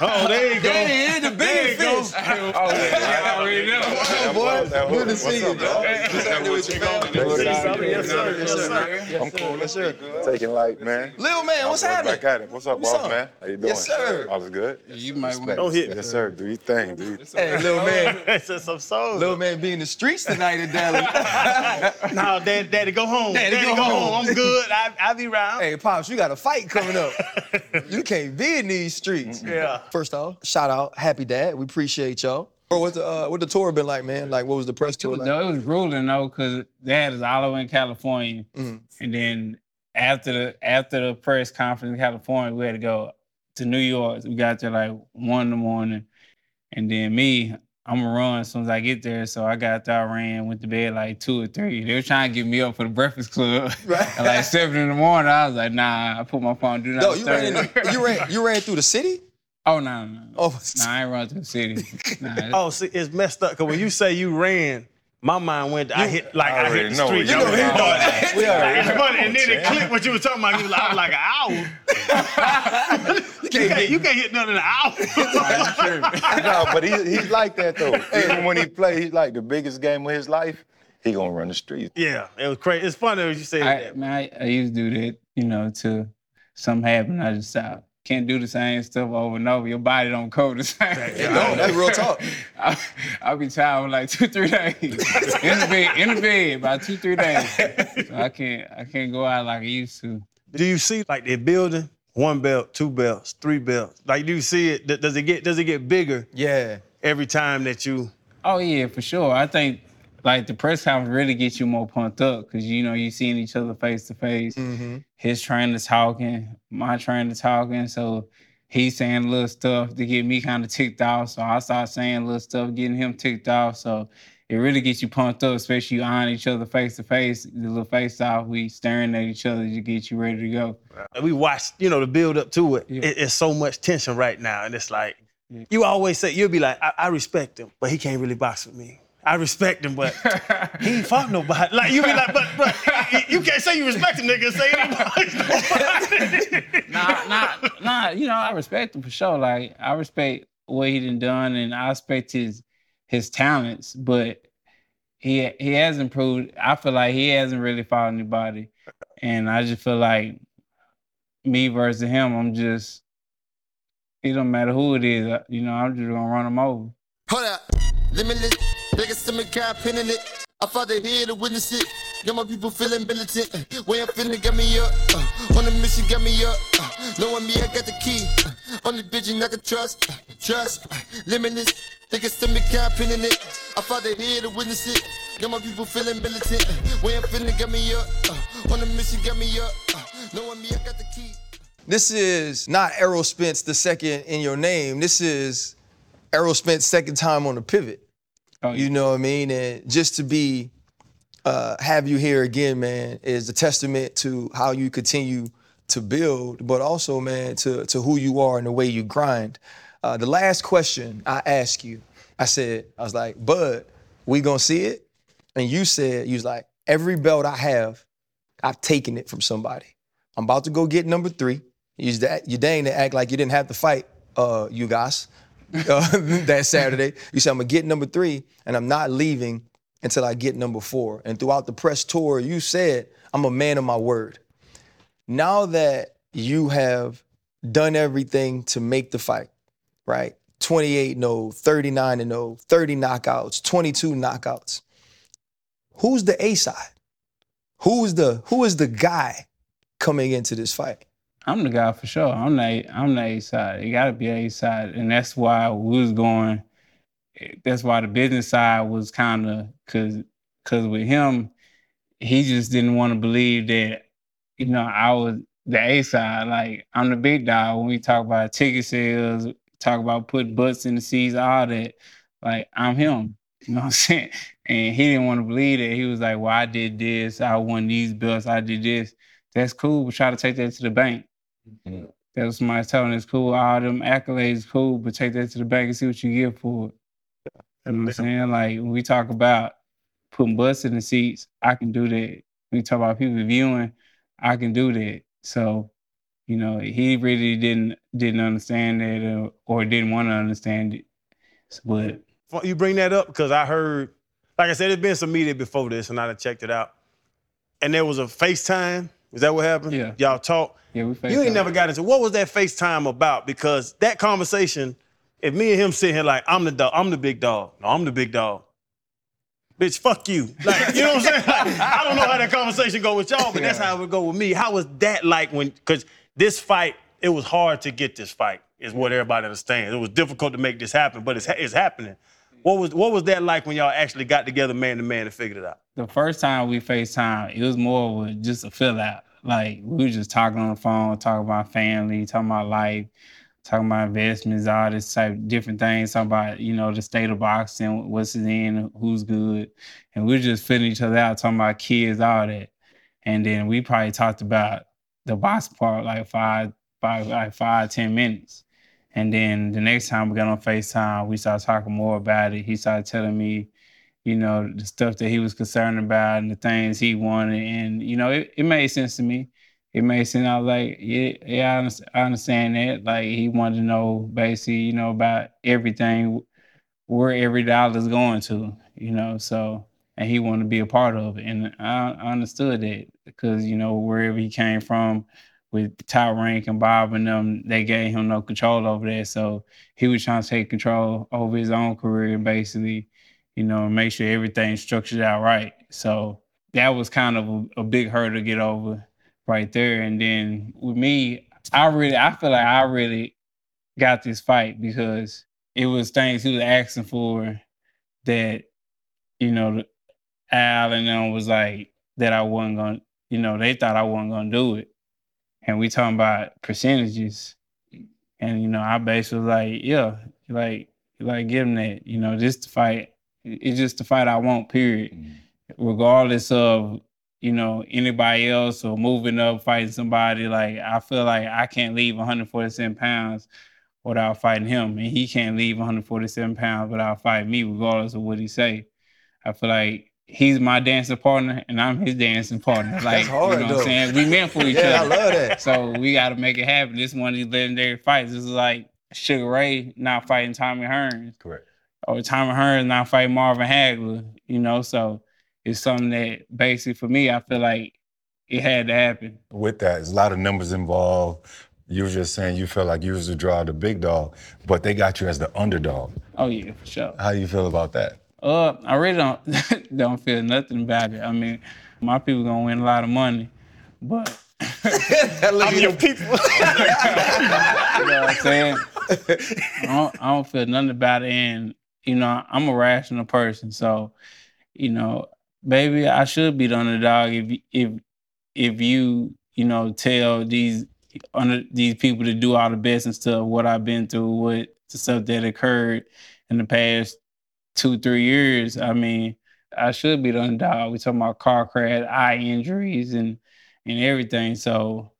Oh, there you go. There he is, the There big you go. fish. Oh, yeah, I already know. Hey, boy, good to see you, dog. Just out there with your. Yes, sir. Yes, sir. I'm cool. Yes, sir. Taking light, man. Lil man, what's happening? Back at it. What's up, boss man? How you doing? Yes, sir. All is good. You might want Don't hit. Yes, sir. Do your thing. dude. your Hey, little man. That's just some soul. Little man be in the streets tonight in Dallas. No, daddy, daddy, go home. Daddy, Daddy, go go, home. home. I'm good. I, I'll be around. hey, Pops, you got a fight coming up. You can't be in these streets. Yeah. First off, shout out, happy dad. We appreciate y'all. Bro, what's the uh, what the tour been like, man? Like, what was the press tour like? No, it was grueling though, cause they had us all over in California, Mhm. and then after the after the press conference in California, we had to go to New York. We got there like one in the morning, and then me, I'm gonna run as soon as I get there. So I got there, I ran, went to bed like two or three. They were trying to get me up for the Breakfast Club Right. at like seven in the morning. I was like, nah. I put my phone do not No, you ran, in the, you ran you ran through the city? Oh no, no, no. Oh, Nah, I ain't run to the city. Nah, Oh, see, it's messed up. Cause when you say you ran, my mind went. I hit like I, already hit the know street. what you You know, know. he thought- we It's funny, and then it clicked what you were talking about. You was like, I was like an hour. you, can't, you can't hit nothing in an hour. no, but he, he's like that though. Even when he play, he's like the biggest game of his life. He gonna run the streets. yeah, it was crazy. It's funny when you say I, that. man, I, I used to do that, you know, till something happened. I just stopped. Can't do the same stuff over and over. Your body don't cope the same. No, that's real talk. I, I'll be tired for like two, three days. in the bed, in the bed, about two, three days. So I can't, I can't go out like I used to. Do you see like they're building one belt, two belts, three belts? Like, do you see it? Does it get does it get bigger Yeah. every time that you? Oh yeah, for sure. I think like the press conference really gets you more pumped up because you know you seeing each other face to face. Mm-hmm. His trainer talking, my trainer talking, so he's saying little stuff to get me kind of ticked off. So I start saying little stuff, getting him ticked off. So it really gets you pumped up, especially you eyeing each other face to face. The little face off, we staring at each other to get you ready to go. We watched, you know, the build up to it. Yeah. It- It's so much tension right now, and it's like Yeah. you always say you'll be like, I, I respect him, but he can't really box with me. I respect him, but he ain't fought nobody. Like you be like, but but you can't say you respect him, nigga. Say anybody. nah, nah, nah. You know, I respect him for sure. Like I respect what he done done, and I respect his his talents. But he he hasn't proved. I feel like he hasn't really fought anybody, and I just feel like me versus him. I'm just. It don't matter who it is. uh, You know, I'm just gonna run him over. Hold up, limitless. Biggest to me, cat pinning it. I fought here to witness it. Got my people feeling militant. Way I'm feeling, got me up. Uh, on the mission, got me up. Uh, knowing me, I got the key. Uh, only vision I can trust. Uh, trust. Uh, limitless. Cat pinning it. I the here to witness it. Got my people feeling militant. Uh, Way I'm feeling, got me up. Uh, on the mission, got me up. Uh, knowing me, I got the key. This is not Errol Spence the second in your name. This is Errol Spence second time on the pivot. Oh, You know what I mean? And just to be uh, have you here again, man, is a testament to how you continue to build, but also, man, to to who you are and the way you grind. Uh, the last question I asked you, I said, I was like, Bud, we gonna see it? And you said, you was like, every belt I have, I've taken it from somebody. I'm about to go get number three. You that you dang to act like you didn't have to fight, uh, you guys, uh, that Saturday. You said I'm gonna get number three, and I'm not leaving until I get number four. And throughout the press tour, you said I'm a man of my word. Now that you have done everything to make the fight, right? 28 0, 39 0, 30 knockouts, 22 knockouts. Who's the A side? Who's the who is the guy coming into this fight? I'm the guy for sure. I'm the I'm the A side. It gotta be A side, and that's why we was going. That's why the business side was kind of cause cause with him, he just didn't want to believe that you know I was the A side. Like I'm the big dog when we talk about ticket sales, talk about putting butts in the seats, all that. Like I'm him. You know what I'm saying? And he didn't want to believe that. He was like, "Well, I did this. I won these belts. I did this. That's cool, but try to take that to the bank." That was somebody telling us cool, all them accolades cool, but take that to the bank and see what you get for it. You know what I'm saying? Like when we talk about putting butts in the seats, I can do that. When we talk about people viewing, I can do that. So you know, he really didn't didn't understand it or, uh, or didn't want to understand it. But You bring that up because I heard, like I said, there's been some media before this, and I checked it out. And there was a FaceTime. Is that what happened? Yeah. Y'all talk. yeah, we FaceTime. You ain't never got into what was that FaceTime about? Because that conversation, if me and him sitting here like I'm the dog, I'm the big dog. No, I'm the big dog. Bitch, fuck you. Like, you know what I'm saying? Like, I don't know how that conversation go with y'all, but that's how it would go with me. How was that like when because this fight, it was hard to get this fight, is what everybody understands. It was difficult to make this happen, but it's it's happening. What was what was that like when y'all actually got together man to man and figured it out? the first time we FaceTime, it was more of just a fill out. Like we were just talking on the phone, talking about family, talking about life, talking about investments, all this type of different things, talking about, you know, the state of boxing, what's it in, who's good. And we were just filling each other out, talking about kids, all that. And then we probably talked about the boxing part like five, five, like five, ten minutes. And then the next time we got on FaceTime, we started talking more about it. He started telling me, you know, the stuff that he was concerned about and the things he wanted. And, you know, it, it made sense to me. It made sense. I was like, yeah, yeah, I understand, that. Like he wanted to know basically, you know, about everything, where every dollar is going to, you know, so and he wanted to be a part of it. And I, I understood that because, you know, wherever he came from with Top Rank and Bob and them, they gave him no control over that. So he was trying to take control over his own career basically you know, make sure everything's structured out right. So that was kind of a, a big hurdle to get over right there. And then with me, I really, I feel like I really got this fight because it was things he was asking for that, you know, Al and them was like that I wasn't gonna, you know, they thought I wasn't gonna do it. And we talking about percentages. And, you know, I basically was like, yeah, like, like give him that, you know, this the fight it's just the fight I want, period. Mm-hmm. Regardless of, you know, anybody else or moving up, fighting somebody, like I feel like I can't leave 147 pounds without fighting him. And he can't leave 147 pounds without fighting me, regardless of what he say. I feel like he's my dancing partner and I'm his dancing partner. Like hard, you know what. I'm saying? We meant for each Yeah, I love that. So we gotta make it happen. This is one of these legendary fights. This is like Sugar Ray not fighting Tommy Hearns Correct. or Tommy Hearns not fighting Marvin Hagler, you know. So it's something that basically for me, I feel like it had to happen. With that, there's a lot of numbers involved. You were just saying you felt like you was the draw the big dog, but they got you as the underdog. Oh yeah, for sure. How do you feel about that? Uh, I really don't don't feel nothing about it. I mean, my people gonna win a lot of money, but I'm your people. you know what I'm saying? I don't, I don't feel nothing about it. And, you know, I'm a rational person. So, you know, baby, I should be the underdog if if if you, you know, tell these under these people to do all the best and stuff, what I've been through, what the stuff that occurred in the past two, three years. I mean, I should be the underdog. We talking about car crash, eye injuries and and everything. So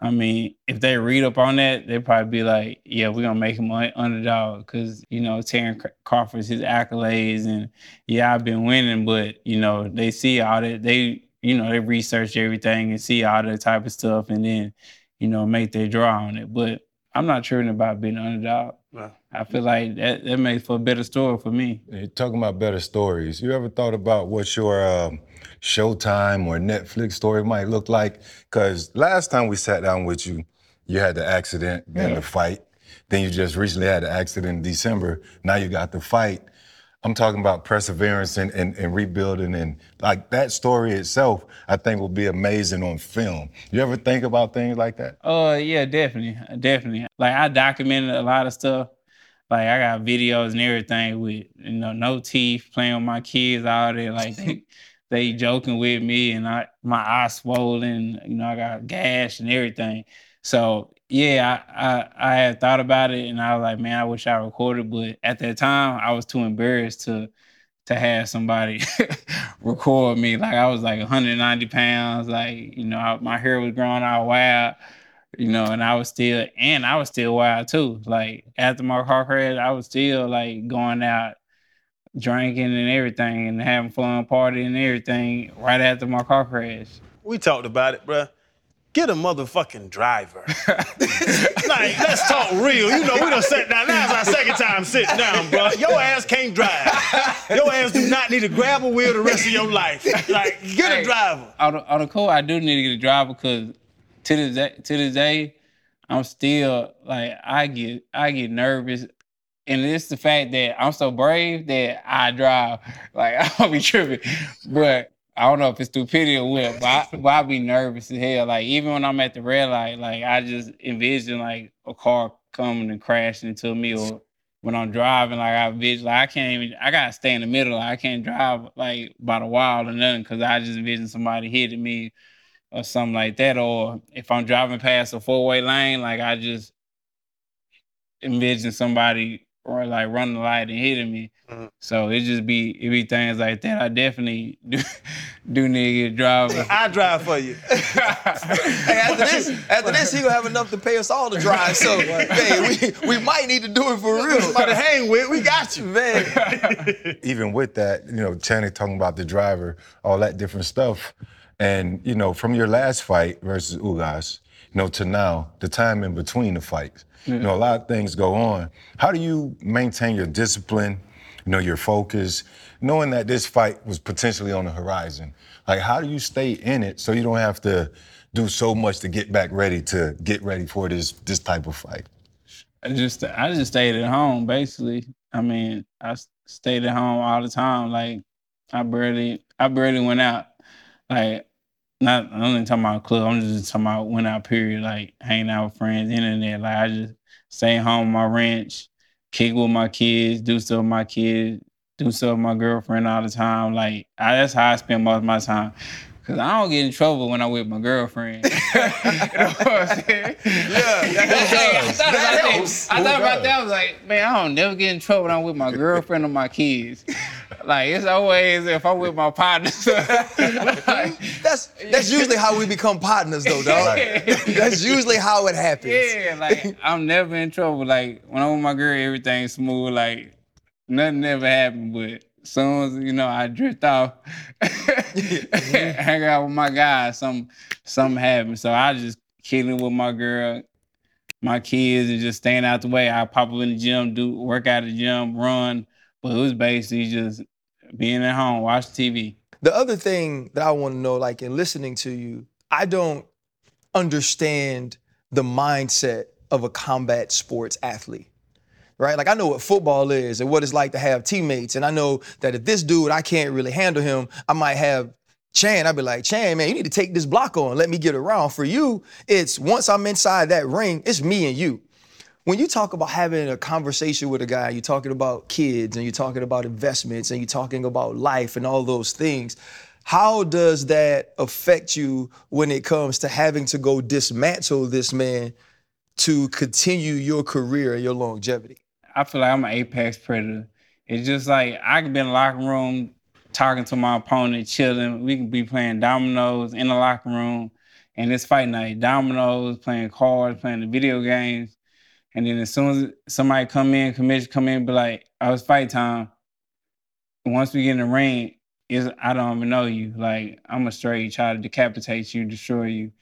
I mean, if they read up on that, they'd probably be like, yeah, we're gonna make him an underdog because you know Terrence Crawford's his accolades and yeah, I've been winning, but you know they see all that they you know they research everything and see all that type of stuff and then you know make their draw on it. But I'm not sure about being an underdog. I feel like that that makes for a better story for me. You're talking about better stories. You ever thought about what your um, Showtime or Netflix story might look like? Because last time we sat down with you, you had the accident, then the fight. Then you just recently had the accident in December. Now you got the fight. I'm talking about perseverance and, and, and rebuilding and like that story itself, I think will be amazing on film. You ever think about things like that? Uh, yeah, definitely, definitely. Like I documented a lot of stuff. Like I got videos and everything with you know no teeth, playing with my kids out there. Like they, they joking with me, and I my eyes swollen. You know I got gash and everything. So yeah, I, I I had thought about it, and I was like, man, I wish I recorded, but at that time I was too embarrassed to to have somebody record me. Like I was like 190 pounds. Like you know I, my hair was growing out wild you know, and I was still, and I was still wild too. Like after my car crash, I was still like going out drinking and everything and having fun, partying and everything right after my car crash. we talked about it, bruh. Get a motherfucking driver. like, let's talk real. You know, we done sat down. Now it's our second time sitting down, bro. Your ass can't drive. Your ass do not need to grab a wheel the rest of your life. Like, get a driver. On the, on the cool, I do need to get a driver because to this day, to this day, I'm still like I get I get nervous, and it's the fact that I'm so brave that I drive. Like I'll be tripping, but I don't know if it's stupidity or what. But I, but I be nervous as hell. Like even when I'm at the red light, like I just envision like a car coming and crashing into me or. When I'm driving, like I envision, like I can't even, I gotta stay in the middle. Like, I can't drive like by the wild or nothing, cause I just envision somebody hitting me or something like that. Or if I'm driving past a four way lane, like I just envision somebody or like running the light and hitting me. Mhm. So it just be it be things like that. I definitely do do need to get a driver. I drive for you. Hey, after this, after this, he gonna have enough to pay us all to drive. So, man, we, we might need to do it for real. Somebody to hang with, we got you. Man, even with that, you know, Channing talking about the driver, all that different stuff. And, you know, from your last fight versus Ugas, you know, to now, the time in between the fights, you know, a lot of things go on. How do you maintain your discipline, you know, your focus, knowing that this fight was potentially on the horizon? Like, how do you stay in it so you don't have to do so much to get back ready to get ready for this this type of fight? I just I just stayed at home basically. I mean, I stayed at home all the time. Like I barely I barely went out. Like not I'm only talking about club. I'm just talking about went out period. Like hanging out with friends, internet. Like I just stay home on my ranch, kick with my kids, do stuff with my kids, do stuff with my girlfriend all the time. Like I, that's how I spend most of my time. Cause I don't get in trouble when I'm with my girlfriend. you know what I'm saying? yeah, I that, thought about that that. I thought about that. I was like, man, I don't never get in trouble when I'm with my girlfriend or my kids. Like it's always if I'm with my partners. like, That's that's usually how we become partners, though, dog. That's usually how it happens. yeah, like I'm never in trouble. Like when I'm with my girl, everything's smooth. Like nothing ever happened. But as soon as you know I drift off, hang out with my guys, some something happened. So I just killing with my girl, my kids, and just staying out the way. I pop up in the gym, do work out at the gym, run. But it was basically just being at home, watch TV. The other thing that I want to know, like in listening to you, I don't understand the mindset of a combat sports athlete. Right? Like I know what football is and what it's like to have teammates. And I know that if this dude, I can't really handle him, I might have Chan, I'd be like, Chan, man, you need to take this block on. Let me get around. For you, it's once I'm inside that ring, it's me and you. When you talk about having a conversation with a guy, you're talking about kids and you're talking about investments and you're talking about life and all those things. How does that affect you when it comes to having to go dismantle this man to continue your career and your longevity? I feel like I'm an apex predator. It's just like I can be in the locker room talking to my opponent, chilling. We can be playing dominoes in the locker room, and it's fight night. Dominoes, playing cards, playing the video games, and then as soon as somebody come in, commission come in, be like, oh, "I was fight time." Once we get in the ring, is I don't even know you. Like I'm a straight try to decapitate you, destroy you,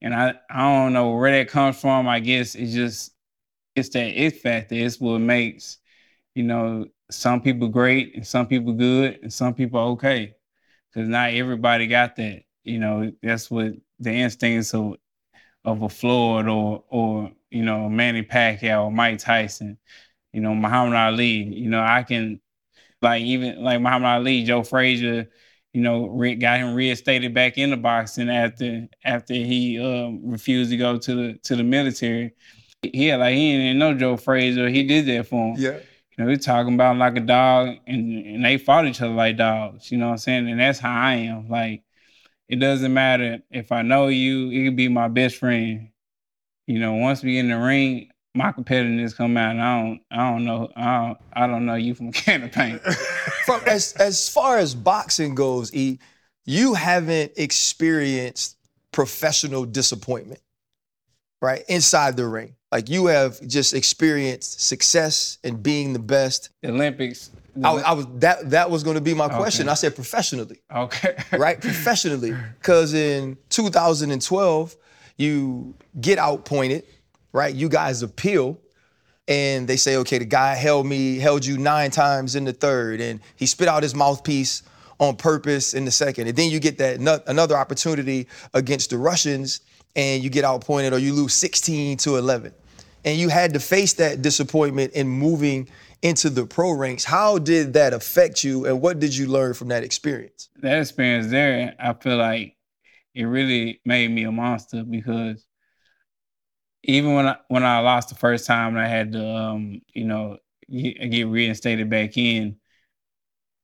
and I I don't know where that comes from. I guess it's just it's that it factor. It's what makes, you know, some people great and some people good and some people okay. Cause not everybody got that. You know, that's what the instincts of of a Floyd or or you know Manny Pacquiao Mike Tyson, you know Muhammad Ali. You know, I can like even like Muhammad Ali, Joe Frazier. You know, re- got him reinstated back in the boxing after after he um, refused to go to the to the military. He had like he didn't know Joe Frazier. He did that for him. Yeah. You know, we talking about him like a dog, and, and they fought each other like dogs. You know what I'm saying? And that's how I am. Like, it doesn't matter if I know you. It could be my best friend. You know, once we get in the ring, my competitiveness come out. And I don't, I don't know, I don't, I don't know you from a can of paint. From as as far as boxing goes, E, you haven't experienced professional disappointment, right? Inside the ring. Like you have just experienced success and being the best. The Olympics. I, I was that that was going to be my question. I said professionally, okay. right? professionally, because in 2012, you get outpointed, right? You guys appeal, and they say, okay, the guy held me, held you nine times in the third, and he spit out his mouthpiece on purpose in the second. And then you get that no- another opportunity against the Russians, and you get outpointed or you lose 16 to 11. And you had to face that disappointment in moving into the pro ranks. How did that affect you, and what did you learn from that experience? that experience there, I feel like it really made me a monster because even when I when I lost the first time and I had to um, you know, get, reinstated back in,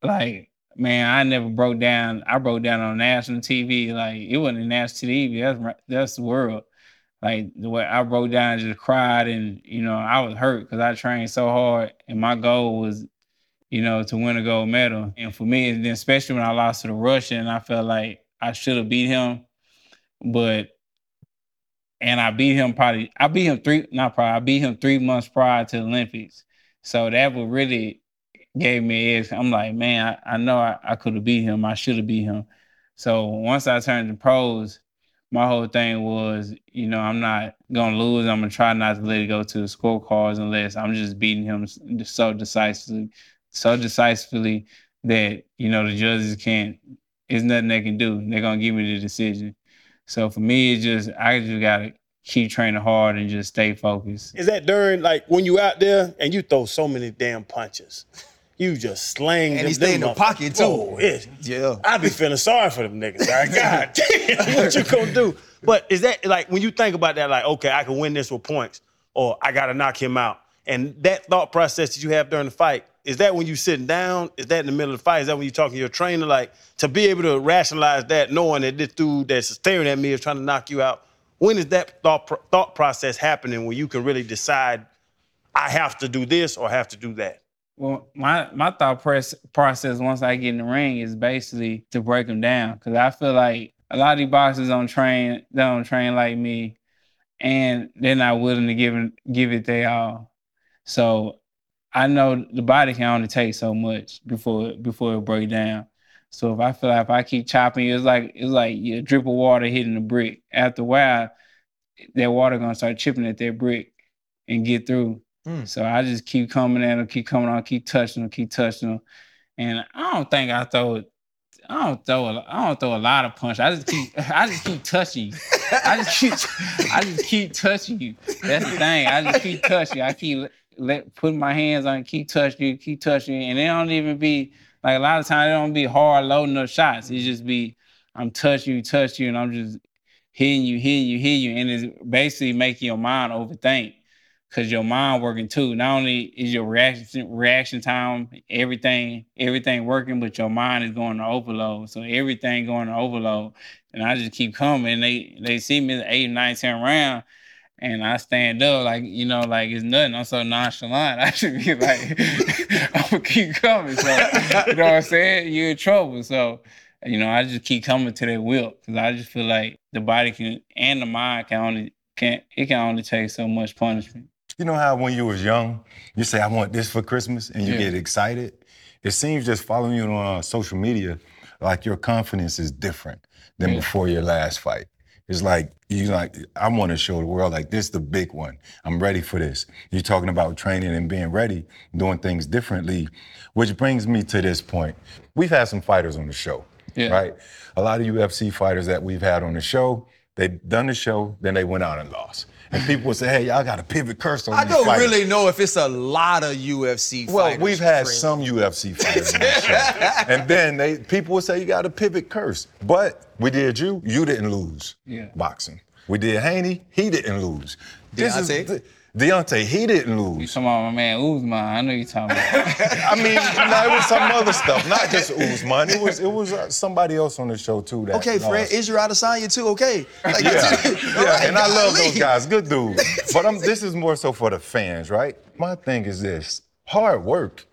like man, I never broke down. I broke down on national TV. Like it wasn't national TV. That's that's the world. Like the way I broke down, just cried, and you know I was hurt because I trained so hard, and my goal was you know, to win a gold medal. And for me, and then especially when I lost to the Russian, I felt like I should have beat him. But and I beat him probably I beat him three not probably I beat him three months prior to the Olympics. So that would really gave me edge. I'm like, man, I, I know I, I could have beat him. I should have beat him. So once I turned to pros, my whole thing was, you know, I'm not gonna lose. I'm gonna try not to let it go to the scorecards unless I'm just beating him so decisively, so decisively that you know the judges can't. There's nothing they can do. They're gonna give me the decision. So for me, it's just I just gotta keep training hard and just stay focused. Is that during like when you out there and you throw so many damn punches? You just slang And them, he stay in the pocket, too. Oh, it, Yeah. I be feeling sorry for them niggas. Like, God damn, what you gonna do? But is that like when you think about that, like, okay, I can win this with points, or I gotta knock him out, and that thought process that you have during the fight, is that when you sitting down? Is that in the middle of the fight? Is that when you talking to your trainer? Like to be able to rationalize that, knowing that this dude that's staring at me is trying to knock you out. When is that thought thought process happening where you can really decide, I have to do this or I have to do that? Well, my my thought process once I get in the ring is basically to break them down because I feel like a lot of these boxers don't train they don't train like me, and they're not willing to give give it their all. So I know the body can only take so much before before it break down. So if I feel like if I keep chopping, it's like it's like a drip of water hitting a brick. After a while, that water gonna start chipping at that brick and get through. Mm. So I just keep coming at them, keep coming on, keep touching them, keep touching them. And I don't think I throw I don't throw a, I don't throw a lot of punch. I just keep I just keep touching you. I just keep I just keep touching you. That's the thing. I just keep touching. you. I keep let, putting my hands on, keep touching you, keep touching you. And it don't even be like a lot of times it don't be hard loading up shots. It just be I'm touching you, touch you, and I'm just hitting you, hitting you, hitting you, and it's basically making your mind overthink because your mind working too. Not only is your reaction reaction time, everything, everything working, but your mind is going to overload. So everything going to overload. And I just keep coming. And they they see me at eight, nine, ten round. And I stand up like, you know, like it's nothing. I'm so nonchalant. I should be like, I'm gonna keep coming. So you know what I'm saying? You're in trouble. So, you know, I just keep coming to that will. Cause I just feel like the body can and the mind can only can it can only take so much punishment. You know how when you was young, you say, I want this for Christmas, and you Yeah. get excited? It seems just following you on social media, like your confidence is different than Yeah. before your last fight. It's like you like I want to show the world like this is the big one. I'm ready for this. You're talking about training and being ready, doing things differently, which brings me to this point. We've had some fighters on the show, Yeah. right? A lot of UFC fighters that we've had on the show, they've done the show, then they went out and lost. And people would say, "Hey, y'all got a pivot curse on I don't fighters." really know if it's a lot of UFC fighters. Well, fighters. we've had Trent. some UFC fighters on the show. And then they people would say you got a pivot curse. But we did you, you didn't lose Yeah. boxing. We did Haney, he didn't lose. Deontay? is Deontay, he didn't You lose. talking about my man Usman? I know you talking about. I mean, no, it was some other stuff, not just Usman. It was it was uh, somebody else on the show too. That Okay, Fred, lost. Israel Adesanya too. Okay, Like, Yeah, all yeah, right, and I love golly. those guys. Good dudes. But I'm, this is more so for the fans, right? My thing is this: hard work.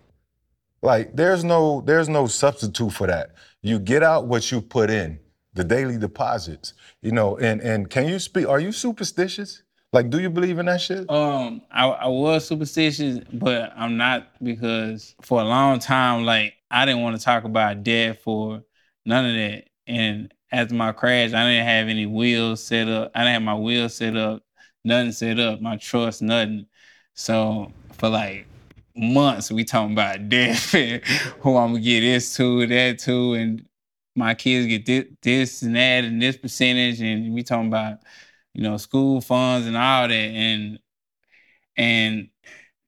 Like there's no there's no substitute for that. You get out what you put in, the daily deposits. You know, and and can you speak? Are you superstitious? Like, do you believe in that shit? Um, I, I was superstitious, but I'm not because for a long time, like I didn't want to talk about death or none of that. and after my crash, I didn't have any wheels set up. I didn't have my wheels set up, nothing set up, my trust, nothing. So for like months, we talking about death and who I'm gonna get this to, that to, and my kids get this, this and that and this percentage, and we talking about, you know, school funds and all that. And and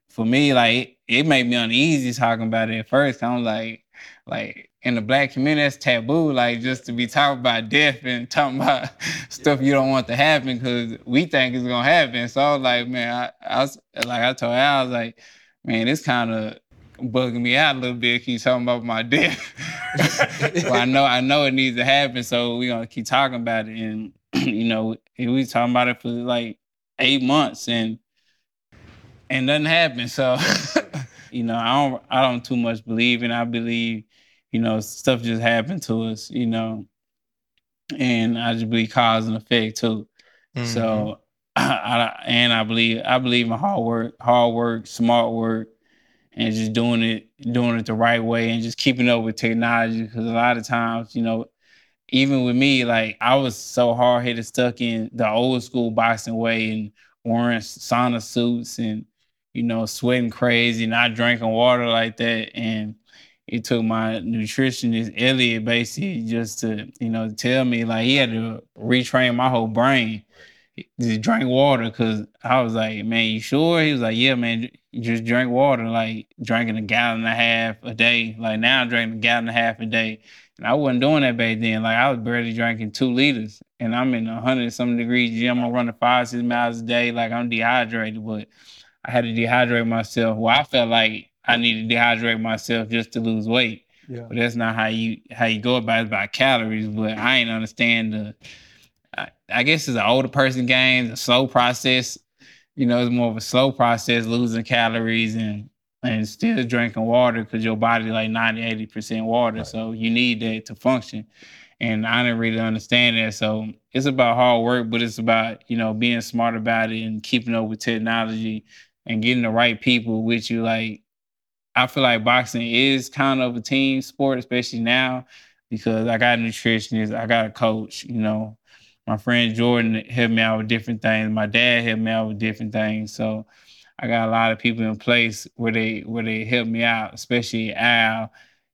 for me, like it, made me uneasy talking about it at first. I'm like, like in the black community, that's taboo. Like just to be talking about death and talking about stuff you don't want to happen because we think it's gonna happen. So I was like, man, I, I was like, I told Al, I was like, man, it's kind of bugging me out a little bit. Keep talking about my death. well, I know, I know it needs to happen. So we are gonna keep talking about it. And you know, we was talking about it for like eight months and and nothing happened. So you know, I don't I don't too much believe and I believe, you know, stuff just happened to us, you know. And I just believe cause and effect too. So mm-hmm. I, and I believe I believe in hard work, hard work, smart work, and just doing it, doing it the right way, and just keeping up with technology. Because a lot of times, you know, even with me, like I was so hard headed, stuck in the old school boxing way, and wearing sauna suits, and you know, sweating crazy, not drinking water like that, and it took my nutritionist Elliot basically just to you know tell me like he had to retrain my whole brain to drink water because I was like, man, you sure? He was like, yeah, man, just drink water, like drinking a gallon and a half a day. Like now I'm drinking a gallon and a half a day. And I wasn't doing that back then. Like I was barely drinking two liters. And I'm in a hundred some degree gym. I'm running five, six miles a day. Like I'm dehydrated, but I had to dehydrate myself. Well, I felt like I needed to dehydrate myself just to lose weight. Yeah. But that's not how you how you go about it by calories. But I ain't understand the I, I guess it's an older person game, a slow process. You know, it's more of a slow process, losing calories and and still drinking water because your body like 90, 80% water. So you need that to function. And I didn't really understand that. So it's about hard work, but it's about, you know, being smart about it and keeping up with technology and getting the right people with you. Like I feel like boxing is kind of a team sport, especially now, because I got a nutritionist, I got a coach, you know. My friend Jordan helped me out with different things. My dad helped me out with different things. So I got a lot of people in place where they where they help me out, especially Al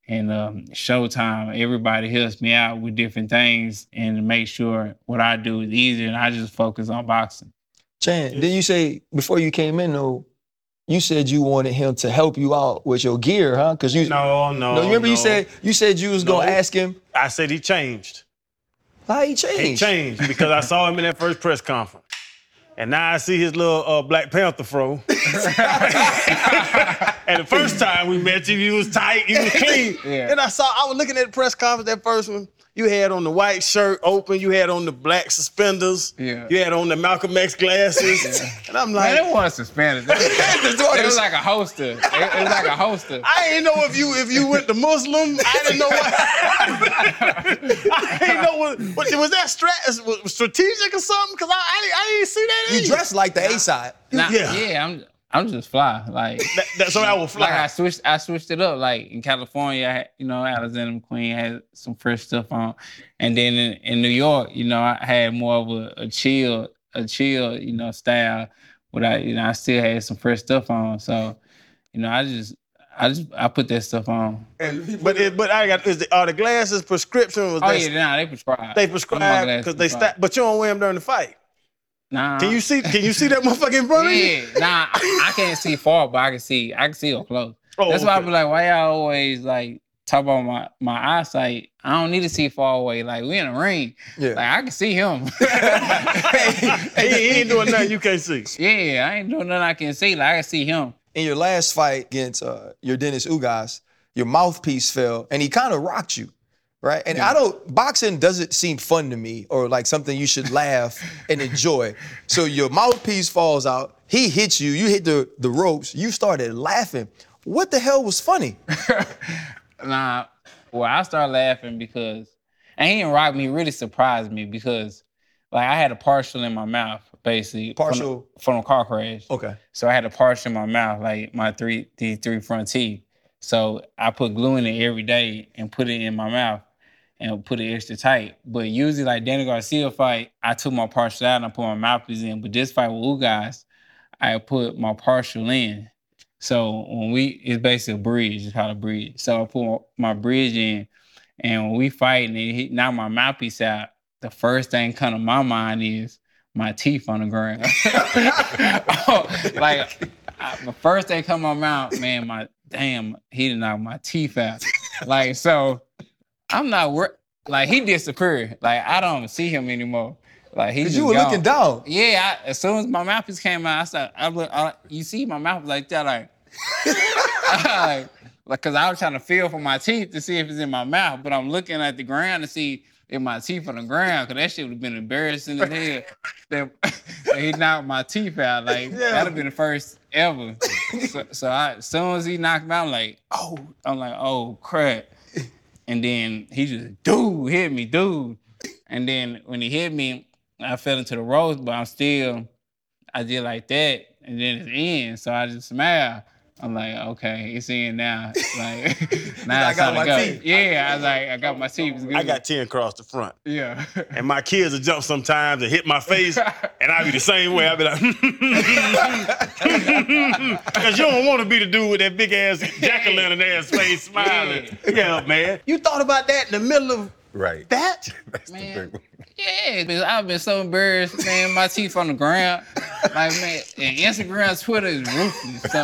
and um, Showtime. Everybody helps me out with different things and to make sure what I do is easier and I just focus on boxing. Chan, did you say before you came in though? You said you wanted him to help you out with your gear, huh? Because you No, no. No, you remember you said you said you was gonna ask him I said he changed. how he changed? He changed. changed because I saw him in that first press conference. And now I see his little uh, Black Panther fro. and the first time we met you, you was tight, you was clean. Yeah. And I saw, I was looking at the press conference, that first one. You had on the white shirt open, you had on the black suspenders, Yeah. you had on the Malcolm X glasses. Yeah. And I'm like, Man, it wasn't suspended. It was like a holster. It, it was like a holster. I didn't know if you if you went to Muslim. I didn't know what. I didn't know what, what was that strat, was strategic or something? Because I, I I didn't see that. You either. dressed like the A side. Nah, Yeah. yeah. I'm I'm just fly. Like That, that, so that will fly. like I switched I switched it up. Like in California, I had, you know, Alexander McQueen had some fresh stuff on. And then in, in New York, you know, I had more of a, a chill, a chill, you know, style. But I, you know, I still had some fresh stuff on. So, you know, I just I just I put that stuff on. and, but it, but I got is the, are the glasses prescription? Was Oh that, yeah, nah, they prescribe. they prescribe because they prescribed. sta- But you don't wear them during the fight. Nah. Can you see? Can you see that motherfucker in front of you? Yeah, nah, I, I can't see far, but I can see. I can see up close. Oh, That's why I okay. be like, why y'all always like talk about my my eyesight? I don't need to see far away. Like we in a ring. Yeah. Like I can see him. he, he ain't doing nothing you can't see. yeah, I ain't doing nothing I can see. Like I can see him. In your last fight against uh, Yordenis Ugas, your mouthpiece fell and he kind of rocked you, right? And I don't boxing doesn't seem fun to me or like something you should laugh and enjoy. So your mouthpiece falls out. He hits you. You hit the the ropes. You started laughing. What the hell was funny? Nah, well, I started laughing because and he didn't rock me. Really surprised me because like I had a partial in my mouth, basically. Partial? from a car crash. Okay. So I had a partial in my mouth, like my three these three front teeth. So I put glue in it every day and put it in my mouth. And put it extra tight. But usually, like Danny Garcia fight, I took my partial out and I put my mouthpiece in. But this fight with Ugas, I put my partial in. So when we, it's basically a bridge. It's called a bridge. So I put my bridge in, and when we fight and he knocked my mouthpiece out, the first thing come to my mind is my teeth on the ground. oh, like I, the first thing come to my mouth, man, my damn, he did knock my teeth out. like so, I'm not wor- like he disappeared. Like I don't see him anymore. Like he's Cause you were looking down. Yeah, I, as soon as my mouthpiece came out, I said, I look. I, you see my mouth like that, like, like, like, cause I was trying to feel for my teeth to see if it's in my mouth, but I'm looking at the ground to see if my teeth on the ground, cause that shit would have been embarrassing as hell. That, that he knocked my teeth out, like that'd have been the first ever. so, so I, as soon as he knocked me out, I'm like, oh, I'm like, oh crap. And then he just, dude, hit me, dude. And then when he hit me, I fell into the ropes, but I'm still, I did like that, and then it's in. So I just smiled. I'm like, okay, it's in now. Like now I got time to my go. teeth. Yeah, I was like, I got my teeth. Good. I got 10 across the front. yeah. And my kids will jump sometimes and hit my face, and I'll be the same way. I'll be like, because you don't want to be the dude with that big ass jack o' lantern ass face smiling. Yeah, man. You thought about that in the middle of Right. that? That's the big one. Yeah, because I've been so embarrassed, man. My teeth on the ground. Like, man, and Instagram, Twitter is ruthless. So,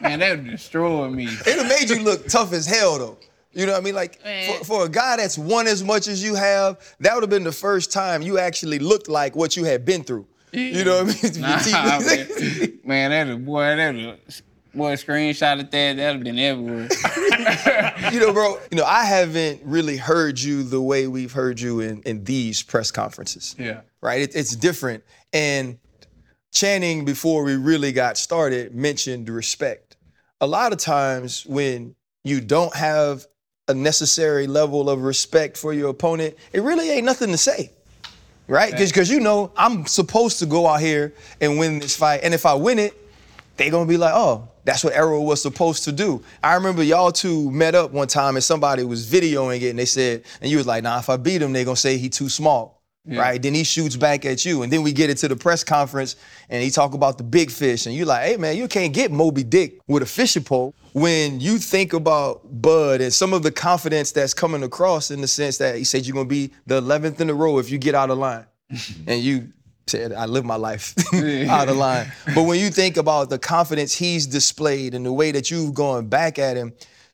man, that would destroy me. It made you look tough as hell though. You know what I mean? Like for, for a guy that's won as much as you have, that would have been the first time you actually looked like what you had been through. You know what I mean? Nah, man, man, that boy, that boy screenshot at that. That'd have been everywhere. you know, bro, you know, I haven't really heard you the way we've heard you in, in these press conferences. Yeah. Right? It, it's different. And Channing, before we really got started, mentioned respect. A lot of times when you don't have a necessary level of respect for your opponent, it really ain't nothing to say. Right? Because you know, I'm supposed to go out here and win this fight. And if I win it, they gonna be like, oh, that's what Errol was supposed to do. I remember y'all two met up one time and somebody was videoing it and they said, and you was like, nah, if I beat him, they gonna say he too small. Right? Then he shoots back at you. And then we get into the press conference and he talk about the big fish. And you like, hey man, you can't get Moby Dick with a fishing pole. When you think about Bud and some of the confidence that's coming across in the sense that he said you're gonna be the 11th in a row if you get out of line. and you said, I live my life out of line. But when you think about the confidence he's displayed and the way that you've gone back at him,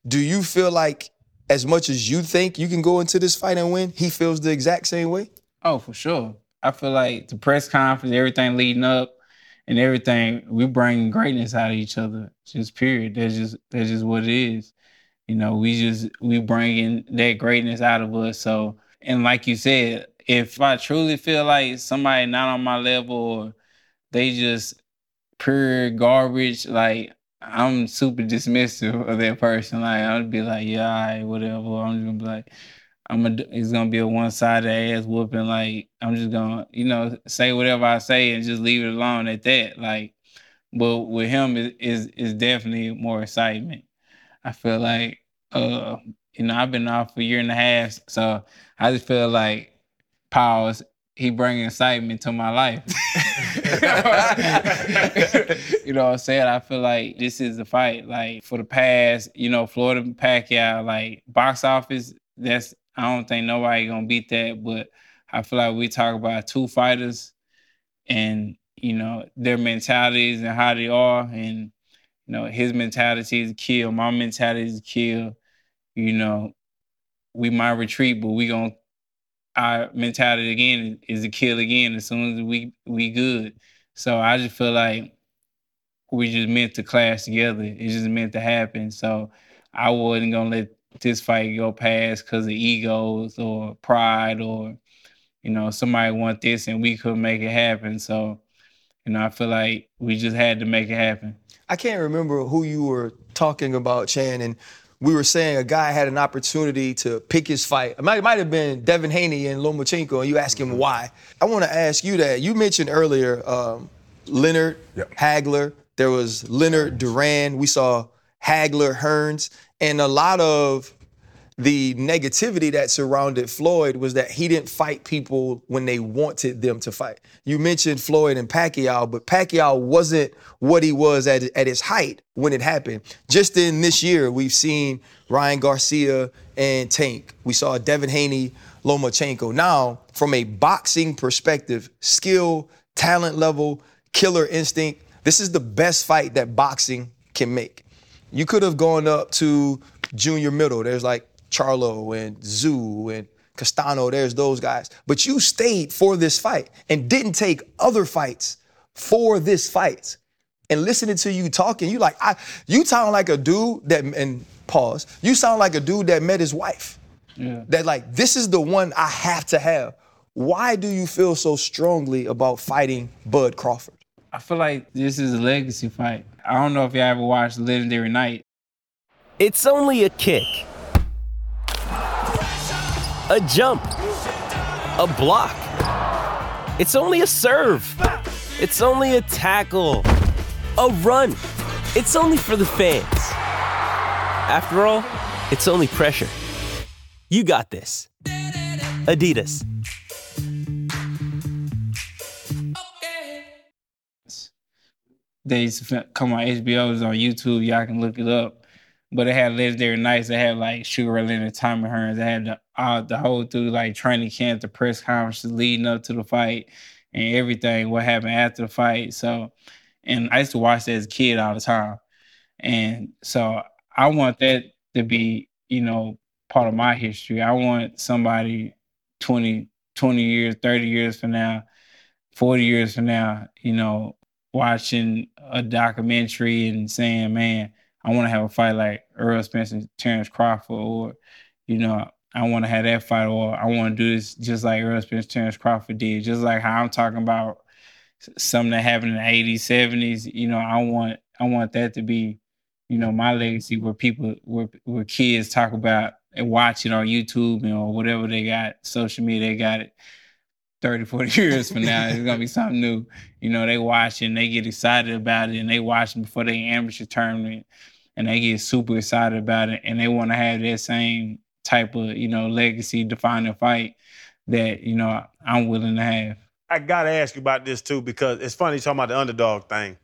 do you feel like as much as you think you can go into this fight and win, he feels the exact same way? Oh, for sure. I feel like the press conference, everything leading up, and everything, we bring greatness out of each other. Just period. That's just that's just what it is. You know, we just we bringing that greatness out of us. So, and like you said, if I truly feel like somebody not on my level or they just pure garbage, like I'm super dismissive of that person. Like I'd be like, yeah, right, whatever. I'm just gonna be like, I'm gonna, it's gonna be a one-sided ass whooping. Like I'm just gonna, you know, say whatever I say and just leave it alone at that. Like, but with him is is, is definitely more excitement. I feel like, uh, you know, I've been off for a year and a half, so I just feel like pause. He bring excitement to my life. you know what I'm saying? I feel like this is the fight. Like for the past, you know, Floyd and Pacquiao, like box office, that's I don't think nobody gonna beat that. But I feel like we talk about two fighters and you know their mentalities and how they are, and you know his mentality is kill, my mentality is kill. You know, we might retreat, but we gonna our mentality again is to kill again as soon as we we good. So I just feel like we just meant to clash together. It just meant to happen. So I wasn't gonna let this fight go past because of egos or pride or you know somebody want this and we couldn't make it happen. So you know I feel like we just had to make it happen. I can't remember who you were talking about, Chan, and we were saying a guy had an opportunity to pick his fight. It might, it might have been Devin Haney and Lomachenko, and you ask him why. I want to ask you that. You mentioned earlier um, Leonard Yep. Hagler. There was Leonard Duran. We saw Hagler Hearns, and a lot of the negativity that surrounded Floyd was that he didn't fight people when they wanted them to fight. You mentioned Floyd and Pacquiao, but Pacquiao wasn't what he was at, at his height when it happened. Just in this year, we've seen Ryan Garcia and Tank. We saw Devin Haney, Lomachenko. Now, from a boxing perspective, skill, talent level, killer instinct, this is the best fight that boxing can make. You could have gone up to junior middle. There's like Charlo and Tszyu and Castano, there's those guys. But you stayed for this fight and didn't take other fights for this fight. And listening to you talking, you like, I, you sound like a dude that, and pause, you sound like a dude that met his wife. Yeah. That like, this is the one I have to have. Why do you feel so strongly about fighting Bud Crawford? I feel like this is a legacy fight. I don't know if you all ever watched Legendary Night. It's only a kick, a jump, a block. It's only a serve. It's only a tackle, a run. It's only for the fans. After all, it's only pressure. You got this. Adidas. They come on HBO, it's on YouTube. Y'all can look it up. But it had legendary nights. They had like Sugar Ray Leonard, Tommy Hearns. They had the, uh, the whole through like training camp, the press conferences leading up to the fight, and everything. What happened after the fight? So, and I used to watch that as a kid all the time, and so I want that to be, you know, part of my history. I want somebody 20, 20 years, 30 years from now, 40 years from now, you know, watching a documentary and saying, man, I want to have a fight like Errol Spencer, Terrence Crawford, or, you know, I want to have that fight, or I want to do this just like Errol Spence, Terrence Crawford did, just like how I'm talking about something that happened in the 80s, 70s. You know, I want I want that to be, you know, my legacy where people where where kids talk about and watch it on YouTube and or whatever they got, social media, they got it. 30, 40 years from now, it's gonna be something new. You know, they watch it and they get excited about it and they watch it before they amateur tournament and they get super excited about it and they want to have that same type of, you know, legacy defining fight that, you know, I'm willing to have. I gotta ask you about this too because it's funny talking about the underdog thing.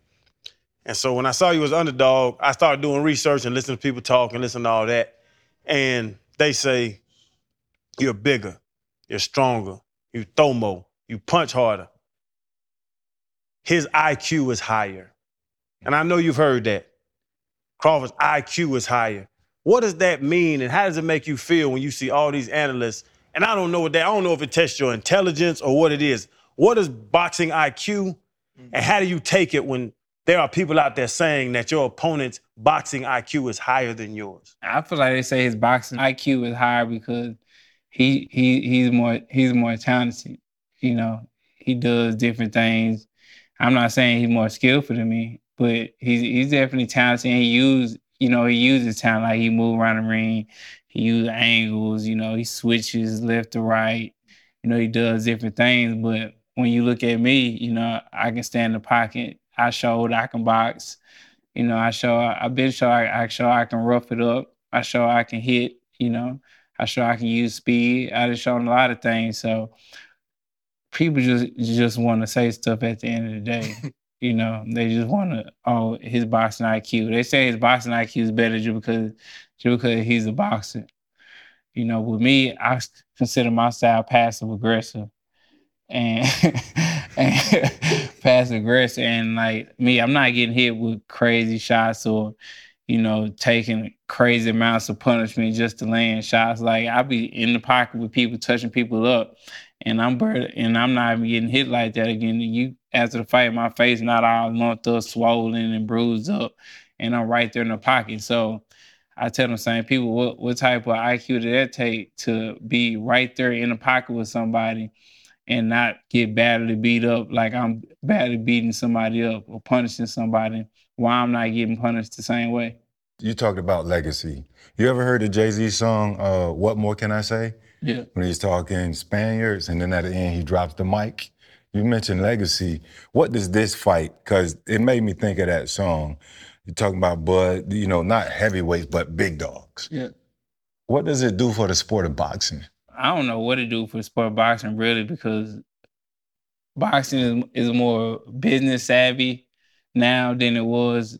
And so when I saw you as underdog, I started doing research and listening to people talk and listening to all that. And they say you're bigger, you're stronger, you throw more, you punch harder. His IQ is higher. And I know you've heard that. Crawford's IQ is higher. What does that mean and how does it make you feel when you see all these analysts? And I don't know what that, I don't know if it tests your intelligence or what it is. What is boxing IQ? And mm-hmm. how do you take it when there are people out there saying that your opponent's boxing IQ is higher than yours? I feel like they say his boxing IQ is higher because he he he's more he's more talented. You know, he does different things. I'm not saying he's more skillful than me, but he's he's definitely talented. And he use you know he uses talent like he move around the ring, he uses angles. You know, he switches left to right. You know, he does different things. But when you look at me, you know, I can stand in the pocket. I showed I can box. You know, I show I've been show I, I show I can rough it up. I show I can hit. You know, I show I can use speed. I just shown a lot of things. So people just just want to say stuff at the end of the day. you know, they just want to oh his boxing IQ. They say his boxing IQ is better just because just because he's a boxer. You know, with me, I consider my style passive aggressive and, and passive aggressive. And like me, I'm not getting hit with crazy shots or, you know, taking crazy amounts of punishment just to land shots. Like I'll be in the pocket with people, touching people up, and I'm bird, and I'm not even getting hit like that again. You after the fight, my face not all lumped up, swollen and bruised up, and I'm right there in the pocket. So I tell them same people, what what type of IQ did that take to be right there in the pocket with somebody? and not get badly beat up like I'm badly beating somebody up or punishing somebody why I'm not getting punished the same way. You talked about legacy. You ever heard the Jay Z song, uh, What More Can I Say? Yeah. When he's talking Spaniards and then at the end he drops the mic. You mentioned legacy. What does this fight? Because it made me think of that song. You're talking about Bud, you know, not heavyweights, but big dogs. Yeah. What does it do for the sport of boxing? I don't know what it do for the sport of boxing really because boxing is, is more business savvy now than it was,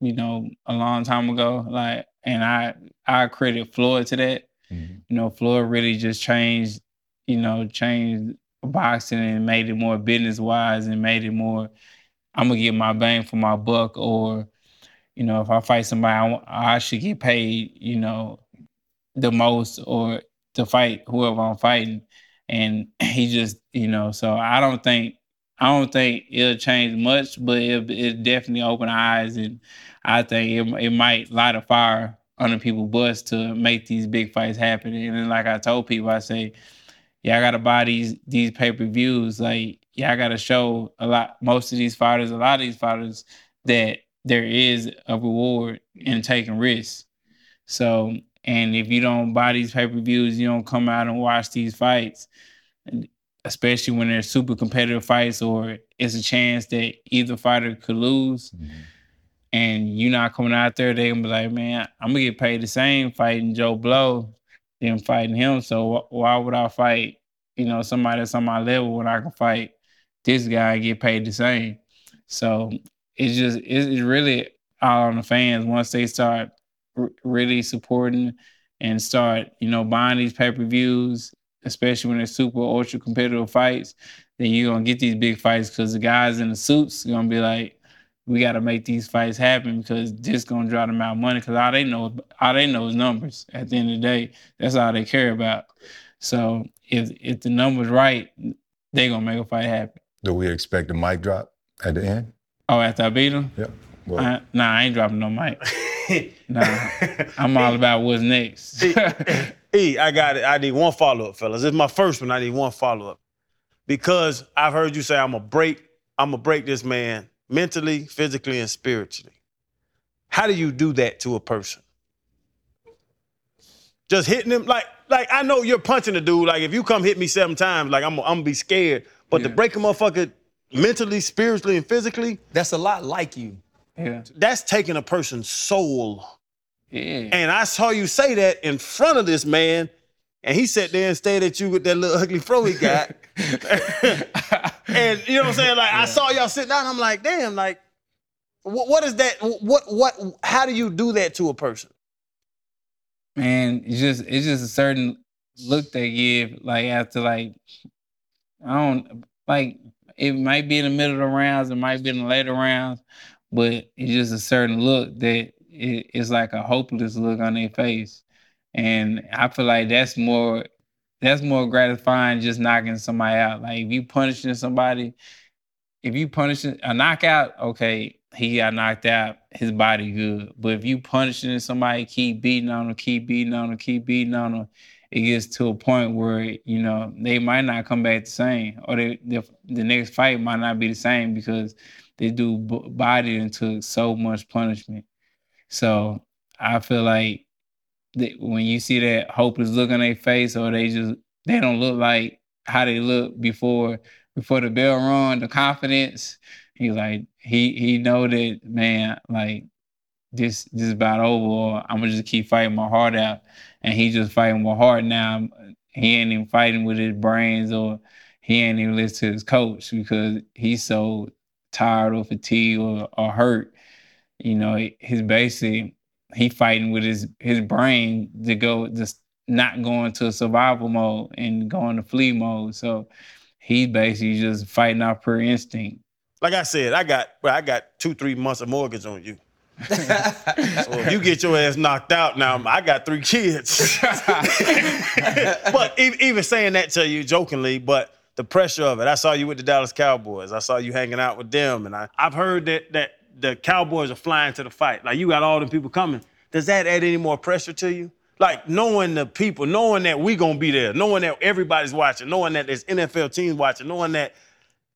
you know, a long time ago. Like, and I I credit Floyd to that. Mhm. You know, Floyd really just changed, you know, changed boxing and made it more business wise and made it more. I'm gonna get my bang for my buck, or you know, if I fight somebody, I, I should get paid, you know, the most, or to fight whoever I'm fighting. And he just, you know, so I don't think I don't think it'll change much, but it it definitely open eyes, and I think it it might light a fire under people's butts to make these big fights happen. And then, like I told people, I say, yeah, I gotta buy these these pay per views. Like, yeah, I gotta show a lot. Most of these fighters, a lot of these fighters, that there is a reward in taking risks. So, and if you don't buy these pay per views, you don't come out and watch these fights, especially when they're super competitive fights or it's a chance that either fighter could lose, mm-hmm. And you're not coming out there, they gonna be like, man, I'm gonna get paid the same fighting Joe Blow than fighting him. So wh- why would I fight, you know, somebody that's on my level when I can fight this guy and get paid the same? So it's just it's really all on the fans once they start r- really supporting and start you know buying these pay per views, especially when they're super ultra competitive fights. Then you're gonna get these big fights because the guys in the suits gonna be like, we got to make these fights happen because this gonna draw them out money. Because all they know, all they know is numbers. At the end of the day, that's all they care about. So if if the numbers right, they gonna make a fight happen. Do we expect a mic drop at the end? Oh, after I beat him? Yep. Well, I, nah, I ain't dropping no mic. Nah, I'm all about what's next. E, I got it. I need one follow up, fellas. This is my first one. I need one follow up because I've heard you say I'm gonna break. I'm gonna break this man mentally, physically, and spiritually. How do you do that to a person? Just hitting him like like I know you're punching a dude. Like if you come hit me seven times, like I'm I'm gonna be scared. But to Yeah. break a motherfucker mentally, spiritually, and physically, That's a lot like you. yeah, that's taking a person's soul. yeah. And I saw you say that in front of this man, and he sat there and stared at you with that little ugly fro he got. and you know what I'm saying? Like I saw y'all sit down, I'm like, damn, like, what, what is that? What what? How do you do that to a person? man, it's just it's just a certain look they give like after like I don't like it might be in the middle of the rounds, it might be in the later rounds, but it's just a certain look that it, it's like a hopeless look on their face, and I feel like that's more that's more gratifying just knocking somebody out. Like if you punishing somebody, if you punishing a knockout, okay, he got knocked out, his body good. But if you punishing somebody, keep beating on them, keep beating on them, keep beating on them, it gets to a point where you know they might not come back the same, or they, the the next fight might not be the same because they do body and took so much punishment. So I feel like that when you see that hopeless look on their face, or they just they don't look like how they look before before the bell run, the confidence. He's like he he know that man like this this is about over. Or I'm gonna just keep fighting my heart out, and he just fighting with heart now. He ain't even fighting with his brains, or he ain't even listen to his coach because he's so tired or fatigued or, or hurt. You know, he's basically he fighting with his his brain to go just not going to survival mode and going to flee mode. So he's basically just fighting off per instinct. Like I said, I got well, I got two, three months of mortgage on you. so if you get your ass knocked out now, I got three kids. but e- even saying that to you jokingly, but the pressure of it. I saw you with the Dallas Cowboys. I saw you hanging out with them, and I, I've heard that that the Cowboys are flying to the fight. Like you got all them people coming. Does that add any more pressure to you? Like knowing the people, knowing that we gonna be there, knowing that everybody's watching, knowing that there's NFL teams watching, knowing that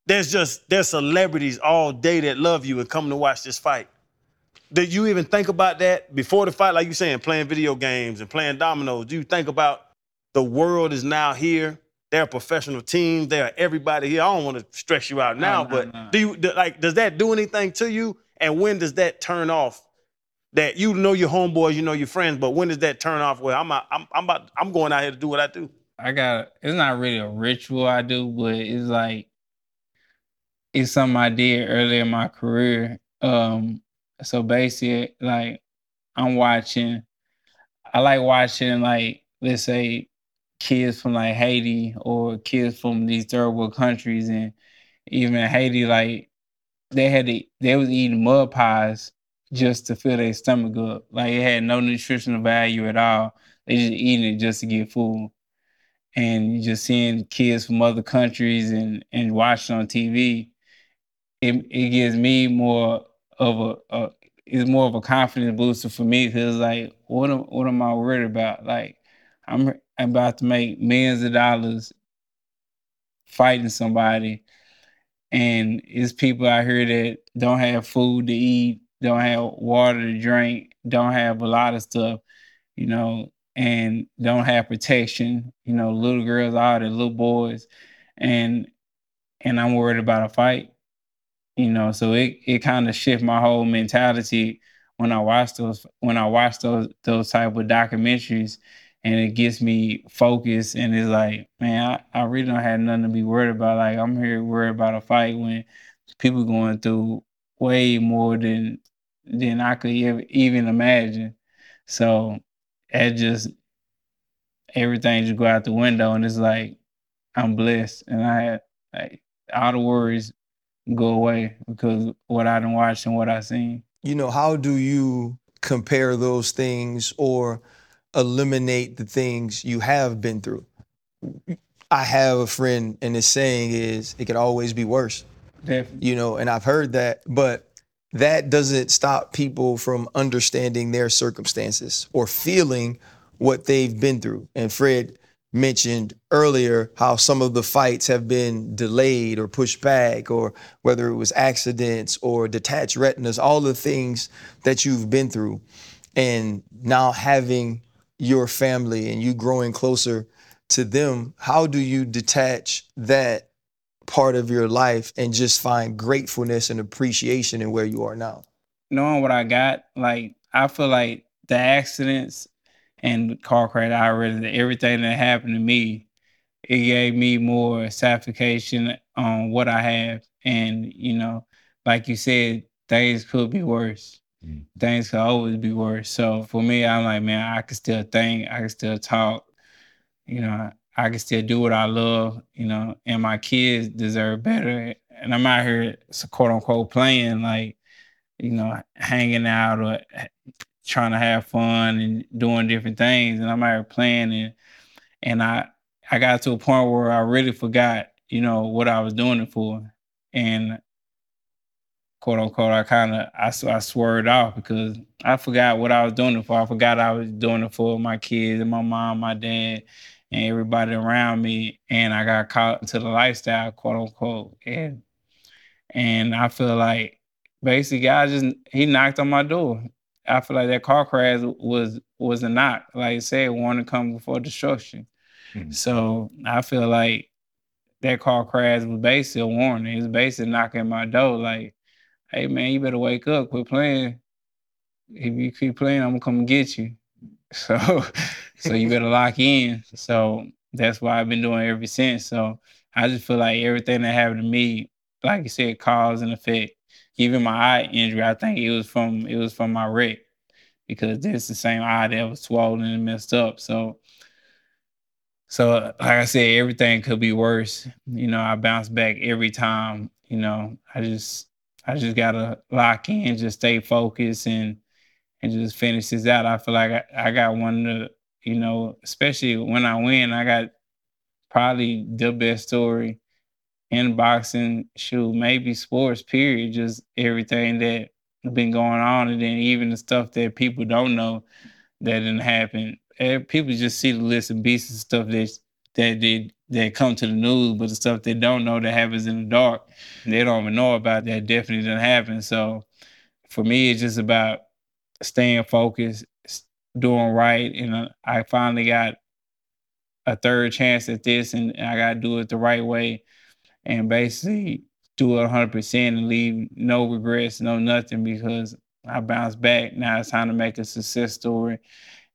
there's just there's celebrities all day that love you and come to watch this fight. Did you even think about that before the fight? Like you saying, playing video games and playing dominoes. Do you think about the world is now here? There are professional teams. There are everybody here. I don't want to stress you out now, no, but no. do you do- like? Does that do anything to you? And when does that turn off? that you know your homeboys, you know your friends, but when does that turn off? Where I'm, I'm, I'm about, I'm going out here to do what I do. I got it's not really a ritual I do, but it's like it's something I did early in my career. Um, so basically, like I'm watching, I like watching like let's say kids from like Haiti or kids from these third world countries, and even Haiti, like they had to, they was eating mud pies just to fill their stomach up. Like it had no nutritional value at all. They just eating it just to get full. and just seeing kids from other countries and and watching on TV, it it gives me more of a, a it's more of a confidence booster for me because like what am, what am I worried about? Like I'm about to make millions of dollars fighting somebody, and it's people out here that don't have food to eat, don't have water to drink, don't have a lot of stuff, you know, and don't have protection. You know, little girls out and little boys, and and I'm worried about a fight. You know, so it it kind of shift my whole mentality when I watch those when I watch those those type of documentaries, and it gets me focused. And it's like, man, I, I really don't have nothing to be worried about. Like I'm here worried about a fight when people going through way more than than I could even imagine. So it just everything just go out the window and it's like I'm blessed and I had like all the worries go away because what I done watched and what I seen. You know, how do you compare those things or eliminate the things you have been through? I have a friend and his saying is it could always be worse. Definitely. You know, and I've heard that, but that doesn't stop people from understanding their circumstances or feeling what they've been through. And Fred mentioned earlier how some of the fights have been delayed or pushed back, or whether it was accidents or detached retinas, all the things that you've been through. And now having your family and you growing closer to them, how do you detach that part of your life and just find gratefulness and appreciation in where you are now? Knowing what I got, like I feel like the accidents and car crash, I read everything that happened to me, it gave me more satisfaction on what I have. And, you know, like you said, things could be worse. Mm. Things could always be worse. So for me, I'm like, man, I can still think, I can still talk. You know, I can still do what I love, you know, and my kids deserve better. And I'm out here, quote unquote, playing, like, you know, hanging out or trying to have fun and doing different things. And I'm out here playing and and I I got to a point where I really forgot, you know, what I was doing it for. And quote unquote, I kind of I, I swerved off because I forgot what I was doing it for. I forgot I was doing it for my kids and my mom, my dad, and everybody around me, and I got caught into the lifestyle, quote unquote, and and I feel like basically God just he knocked on my door. I feel like that car crash was was a knock, like I said, warning come before destruction. Mm-hmm. So I feel like that car crash was basically a warning. It was basically knocking my door, like, "Hey man, you better wake up, quit playing. If you keep playing, I'm gonna come get you." So, so you better lock in. So that's why I've been doing ever since. So I just feel like everything that happened to me, like you said, cause and effect. Even my eye injury, I think it was from it was from my wreck because this the same eye that was swollen and messed up. So, so like I said, everything could be worse. You know, I bounce back every time. You know, I just I just gotta lock in, just stay focused and and just finish this out. I feel like I, I got one of the, you know, especially when I win, I got probably the best story in boxing, shoot, maybe sports, period. Just everything that been going on, and then even the stuff that people don't know that didn't happen. Eh, people just see the list of beasts and stuff that that did that come to the news, but the stuff they don't know that happens in the dark, they don't even know about that definitely didn't happen. So for me, it's just about staying focused, doing right, and uh, I finally got a third chance at this, and I got to do it the right way, and basically do it 100 percent and leave no regrets, no nothing, because I bounced back. Now it's time to make a success story.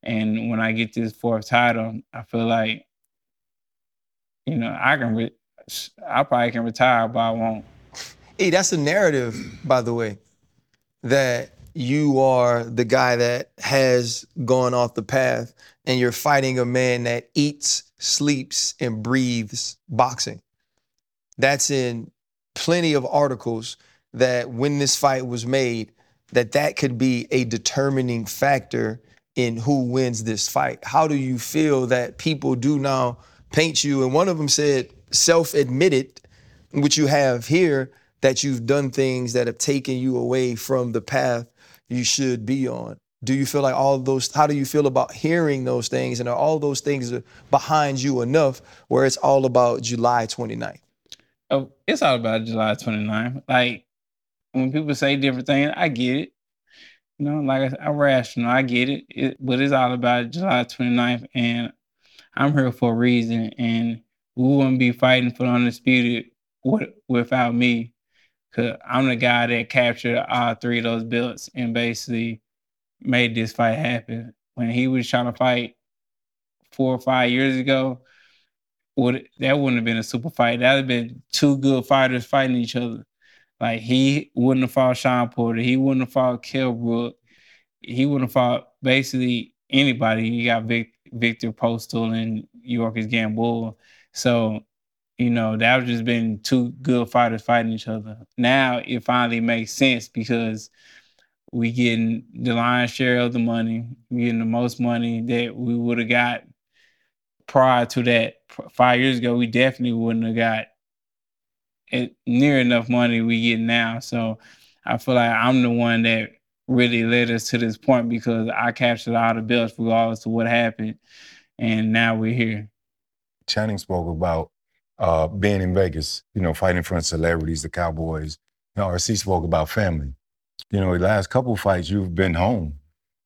And when I get this fourth title, I feel like, you know, I can, re- I probably can retire, but I won't. Hey, that's a narrative, by the way, that you are the guy that has gone off the path and you're fighting a man that eats, sleeps, and breathes boxing. That's in plenty of articles that when this fight was made, that that could be a determining factor in who wins this fight. How do you feel that people do now paint you? And one of them said, self-admitted, which you have here, that you've done things that have taken you away from the path you should be on. Do you feel like all those, how do you feel about hearing those things? And are all those things behind you enough where it's all about July 29th? Oh, it's all about July 29th. Like when people say different things, I get it. You know, like I, am rational, I get it. it. But it's all about July 29th. And I'm here for a reason. And we wouldn't be fighting for the undisputed without me. Cause I'm the guy that captured all three of those belts and basically made this fight happen. When he was trying to fight four or five years ago, would that wouldn't have been a super fight. That'd have been two good fighters fighting each other. Like he wouldn't have fought Shawn Porter. He wouldn't have fought Kell Brook. He wouldn't have fought basically anybody. He got Vic, Viktor Postol and Yorkis Gamboa. So you know, that was just been two good fighters fighting each other. Now it finally makes sense because we getting the lion's share of the money, we getting the most money that we would have got prior to that. Five years ago, we definitely wouldn't have got it near enough money we get now. So I feel like I'm the one that really led us to this point because I captured all the belts regardless of what happened. And now we're here. Channing spoke about uh, being in Vegas, you know, fighting in front of celebrities, the Cowboys. You know, RC spoke about family. You know, the last couple fights, you've been home,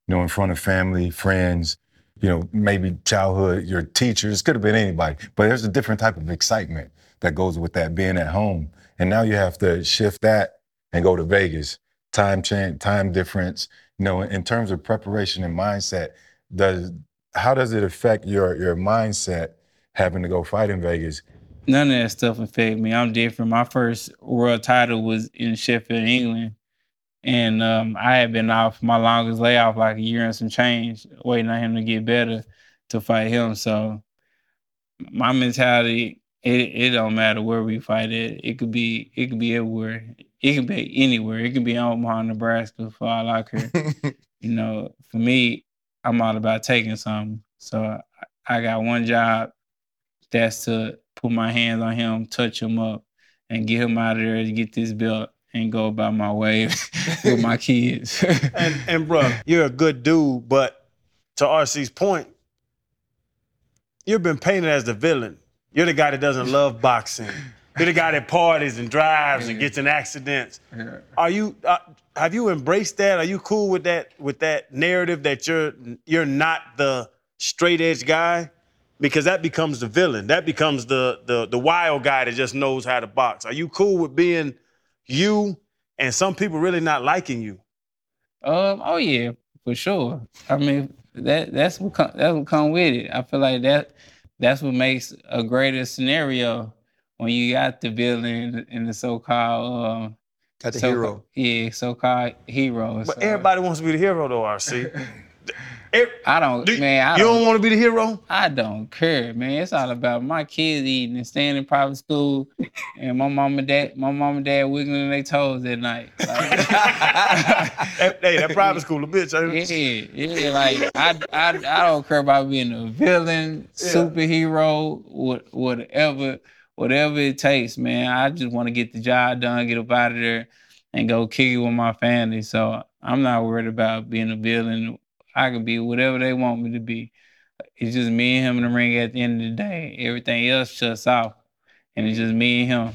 you know, in front of family, friends, you know, maybe childhood, your teachers, could have been anybody. But there's a different type of excitement that goes with that being at home. And now you have to shift that and go to Vegas. Time change, time difference. You know, in terms of preparation and mindset, does how does it affect your your mindset having to go fight in Vegas none of that stuff affect me. I'm different. My first world title was in Sheffield, England. And um, I had been off my longest layoff like a year and some change, waiting on him to get better to fight him. So my mentality, it, it don't matter where we fight it. It could be it could be everywhere. It can be anywhere. It can be Omaha, Nebraska for all I care. you know, for me, I'm all about taking something. So I, I got one job that's to put my hands on him, touch him up, and get him out of there to get this belt and go about my way with my kids. and and bro, you're a good dude, but to RC's point, you've been painted as the villain. You're the guy that doesn't love boxing. You're the guy that parties and drives yeah. and gets in accidents. Yeah. Are you? Uh, have you embraced that? Are you cool with that? With that narrative that you're you're not the straight edge guy? because that becomes the villain. That becomes the the the wild guy that just knows how to box. Are you cool with being you and some people really not liking you? Um. Oh yeah, for sure. I mean that that's what come, that's what come with it. I feel like that that's what makes a greater scenario when you got the villain and the so-called. Um, got the so, hero. Yeah, so-called hero. But so. everybody wants to be the hero though, RC. I don't, do, man. I you don't, don't want to be the hero. I don't care, man. It's all about my kids eating and staying in private school, and my mom and dad, my mom and dad wiggling their toes at night. Like, hey, that private school, a bitch. Yeah, yeah. Like I, I, I don't care about being a villain, yeah. superhero, what, whatever, whatever it takes, man. I just want to get the job done, get up out of there, and go kick it with my family. So I'm not worried about being a villain I can be whatever they want me to be. It's just me and him in the ring at the end of the day. Everything else shuts off. And it's just me and him.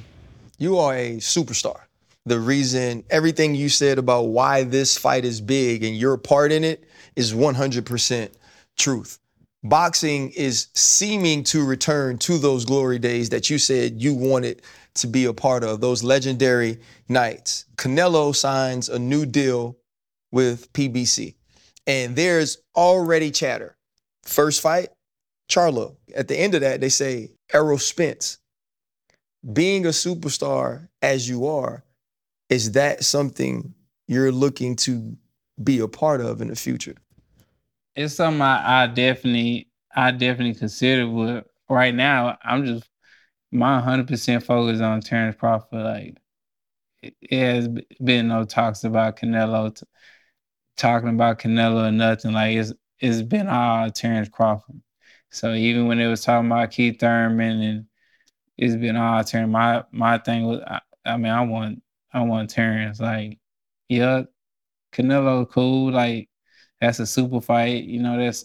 You are a superstar. The reason everything you said about why this fight is big and your part in it is 100% truth. Boxing is seeming to return to those glory days that you said you wanted to be a part of, those legendary nights. Canelo signs a new deal with PBC, and there's already chatter. First fight, Charlo. At the end of that, they say Errol Spence. Being a superstar as you are, is that something you're looking to be a part of in the future? It's something I, I definitely I definitely consider, but right now I'm just my 100% focus on Terrence Crawford. Like it, it has been no talks about Canelo, t- talking about Canelo or nothing. Like it's it's been all Terrence Crawford. So even when it was talking about Keith Thurman and it's been all Terrence. My my thing was I, I mean I want I want Terrence. Like yeah, Canelo cool. Like that's a super fight. You know that's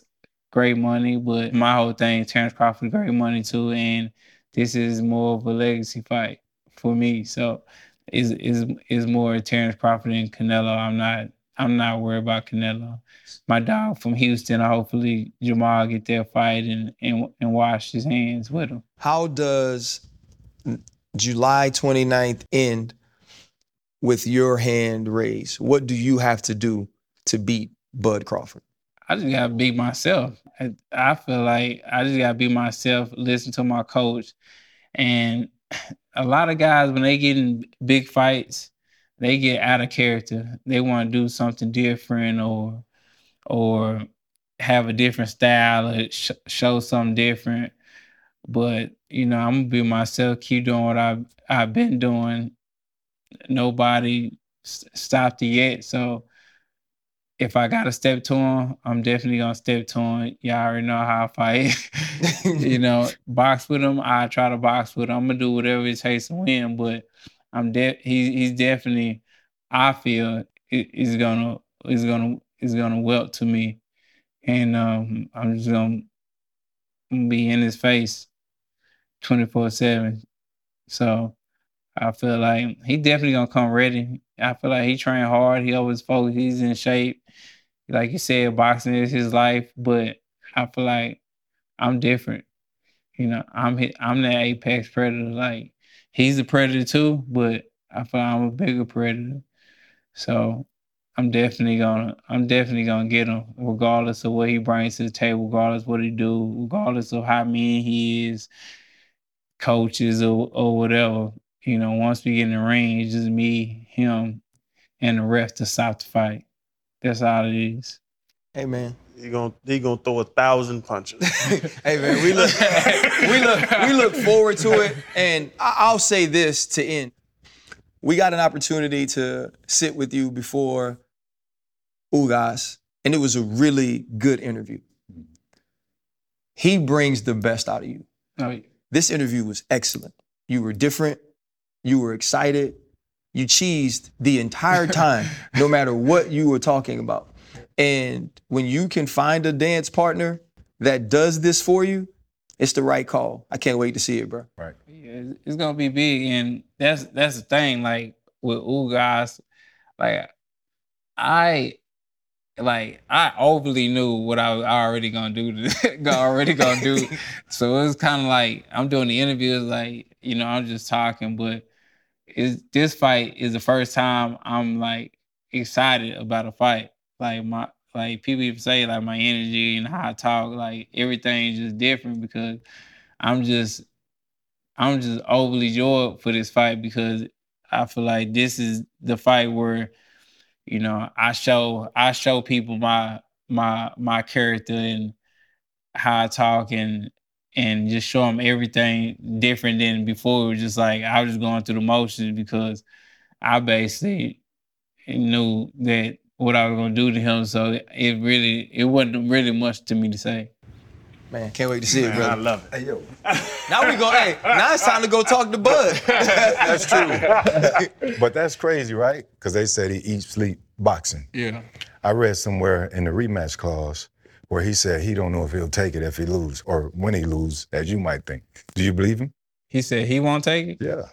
great money. But my whole thing, Terrence Crawford, great money too. And this is more of a legacy fight for me. So is is is more Terrence Crawford and Canelo. I'm not I'm not worried about Canelo. My dog from Houston, hopefully Jermell get their fight and and, and wash his hands with him. How does July 29th end with your hand raised? What do you have to do to beat Bud Crawford? I just gotta be myself. I, I feel like I just gotta be myself, listen to my coach. And a lot of guys, when they get in big fights, they get out of character. They want to do something different or or have a different style or sh- show something different. But you know, I'm gonna be myself, keep doing what I've I've been doing. Nobody s- stopped it yet, so if I got to step to him, I'm definitely gonna step to him. Y'all already know how I fight. you know, box with him. I try to box with him. I'm gonna do whatever it takes to win, but I'm de- he's he's definitely. I feel is gonna is gonna is gonna welt to me, and um, I'm just gonna be in his face, twenty four seven. So I feel like he definitely gonna come ready. I feel like he trained hard. He always focused. He's in shape. Like you said, boxing is his life, but I feel like I'm different. You know, I'm I'm the apex predator. Like he's a predator too, but I feel like I'm a bigger predator. So I'm definitely gonna I'm definitely gonna get him, regardless of what he brings to the table, regardless what he do, regardless of how mean he is, coaches or or whatever. You know, once we get in the ring, it's just me, him, and the ref to stop the fight. That's all it is. Hey man. He gonna he gonna throw a thousand punches. hey man, we look we look we look forward to it. And I- I'll say this to end. We got an opportunity to sit with you before Ugas, and it was a really good interview. He brings the best out of you. Oh, yeah. This interview was excellent. You were different. You were excited. You cheesed the entire time, no matter what you were talking about. And when you can find a dance partner that does this for you, it's the right call. I can't wait to see it, bro. Right. Yeah, it's- it's gonna be big, and that's that's the thing. Like with Ugas, like I, like I overly knew what I was already gonna do. To, already gonna do. so it was kind of like I'm doing the interviews, like you know, I'm just talking, but is this fight is the first time I'm like excited about a fight. Like my like people even say like my energy and how I talk, like everything's just different because I'm just I'm just overly joyed for this fight because I feel like this is the fight where, you know, I show I show people my my my character and how I talk and and just show them everything different than before. It was just like I was just going through the motions because I basically knew that what I was gonna do to him. So it really it wasn't really much to me to say. Man, can't wait to see it, Man, brother. I love it. Hey yo, Now we go. Hey, now it's time to go talk to Bud. that's true. but that's crazy, right? Because they said he eats, sleep boxing. Yeah. I read somewhere in the rematch clause where he said he don't know if he'll take it if he lose or when he lose, as you might think. Do you believe him? He said he won't take it. Yeah.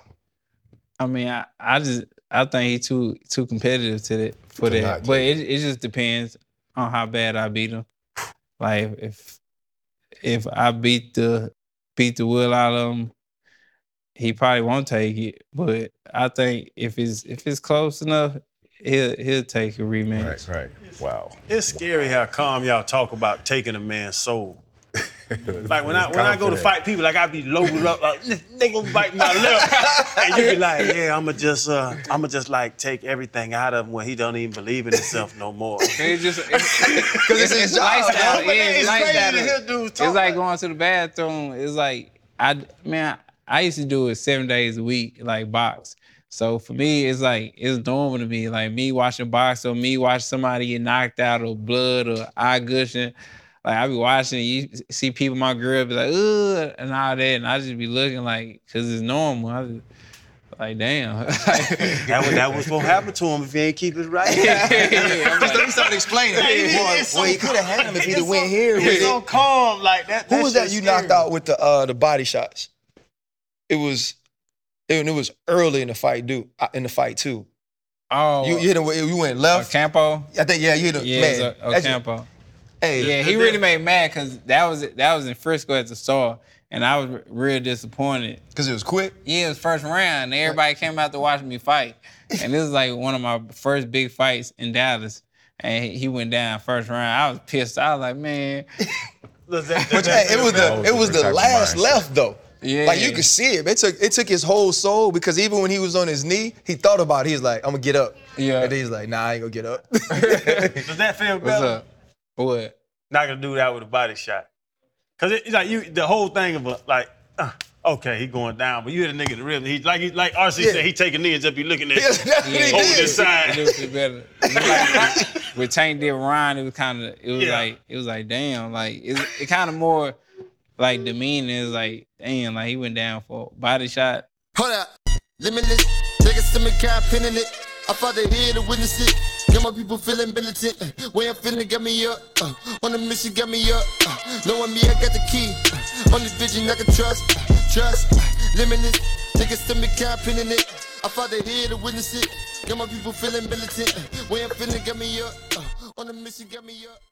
I mean, I, I just I think he too too competitive to that for To that. But it it just depends on how bad I beat him. Like if if I beat the beat the will out of him, he probably won't take it. But I think if it's if it's close enough, he'll he'll take a rematch. Right, right. Wow. It's scary how calm y'all talk about taking a man's soul. Like when I when I go to fight people, like I be loaded up, like they gonna bite my lip, and you be like, yeah, I'ma just uh, I'ma just like take everything out of him when he don't even believe in himself no more. It's just it's, Because it's his lifestyle. But Yeah, it's it's crazy to hear dudes It's talk like like- going to the bathroom. It's like I man, I used to do it seven days a week, like box. So for me, it's like it's normal to me. Like me watching box or me watch somebody get knocked out or blood or eye gushing. Like I be watching, you see people, my girl be like, ugh, and all that, and I just be looking like, cause it's normal. I just, like, damn. That was that was supposed to happen to him if he ain't keep it right. I'm Just let like, me start explaining. It- Boy, it's so- boy, he could have had him if he'd have went so- here with It's so calm like that. Who was that you scary. knocked out with the uh the body shots? It was it, it was early in the fight, dude. In the fight too. oh, You, you hit him. You went left. Campo. I think yeah. You hit him. Yeah, man. it was. Hey, Yeah, he really made mad because that was that was in Frisco at the Star, and I was real disappointed. because it was quick. Yeah, it was first round. And everybody came out to watch me fight, and this is like one of my first big fights in Dallas. And he- he went down first round. I was pissed. I was like, man, But hey, it was the it was the Different type of last left though. Yeah. Like you could see it. It took it took his whole soul because even when he was on his knee, he thought about it. He was like, I'm gonna get up. Yeah. And he's like, nah, I ain't gonna get up. Does that feel what's better? up? What? Not gonna do that with a body shot. Cause it, it's like you, the whole thing of a, like, uh, okay, he going down, but you hit a nigga in the rib. He like he like RC Yeah. said, he take a knee and just be looking at. That's you. what Yeah. Hold did. this side. It looked better. It like, with Tank did Ryan, it was kind of it was Yeah. like it was like damn, like it, it kind of more like demeaning. is like damn, like he went down for body shot. Hold up, limitless. Take a stomach cap, pinning it. I the here to witness it. Got my people feeling militant. Way I'm feeling got me up. Uh, on the mission got me up. Uh, knowing me, I got the key. Uh, only vision I can trust. Uh, trust. Uh, limitless. Take a stomach cap, pinning it. I the here to witness it. Got my people feeling militant. Way I'm feeling got me up. Uh, on the mission got me up.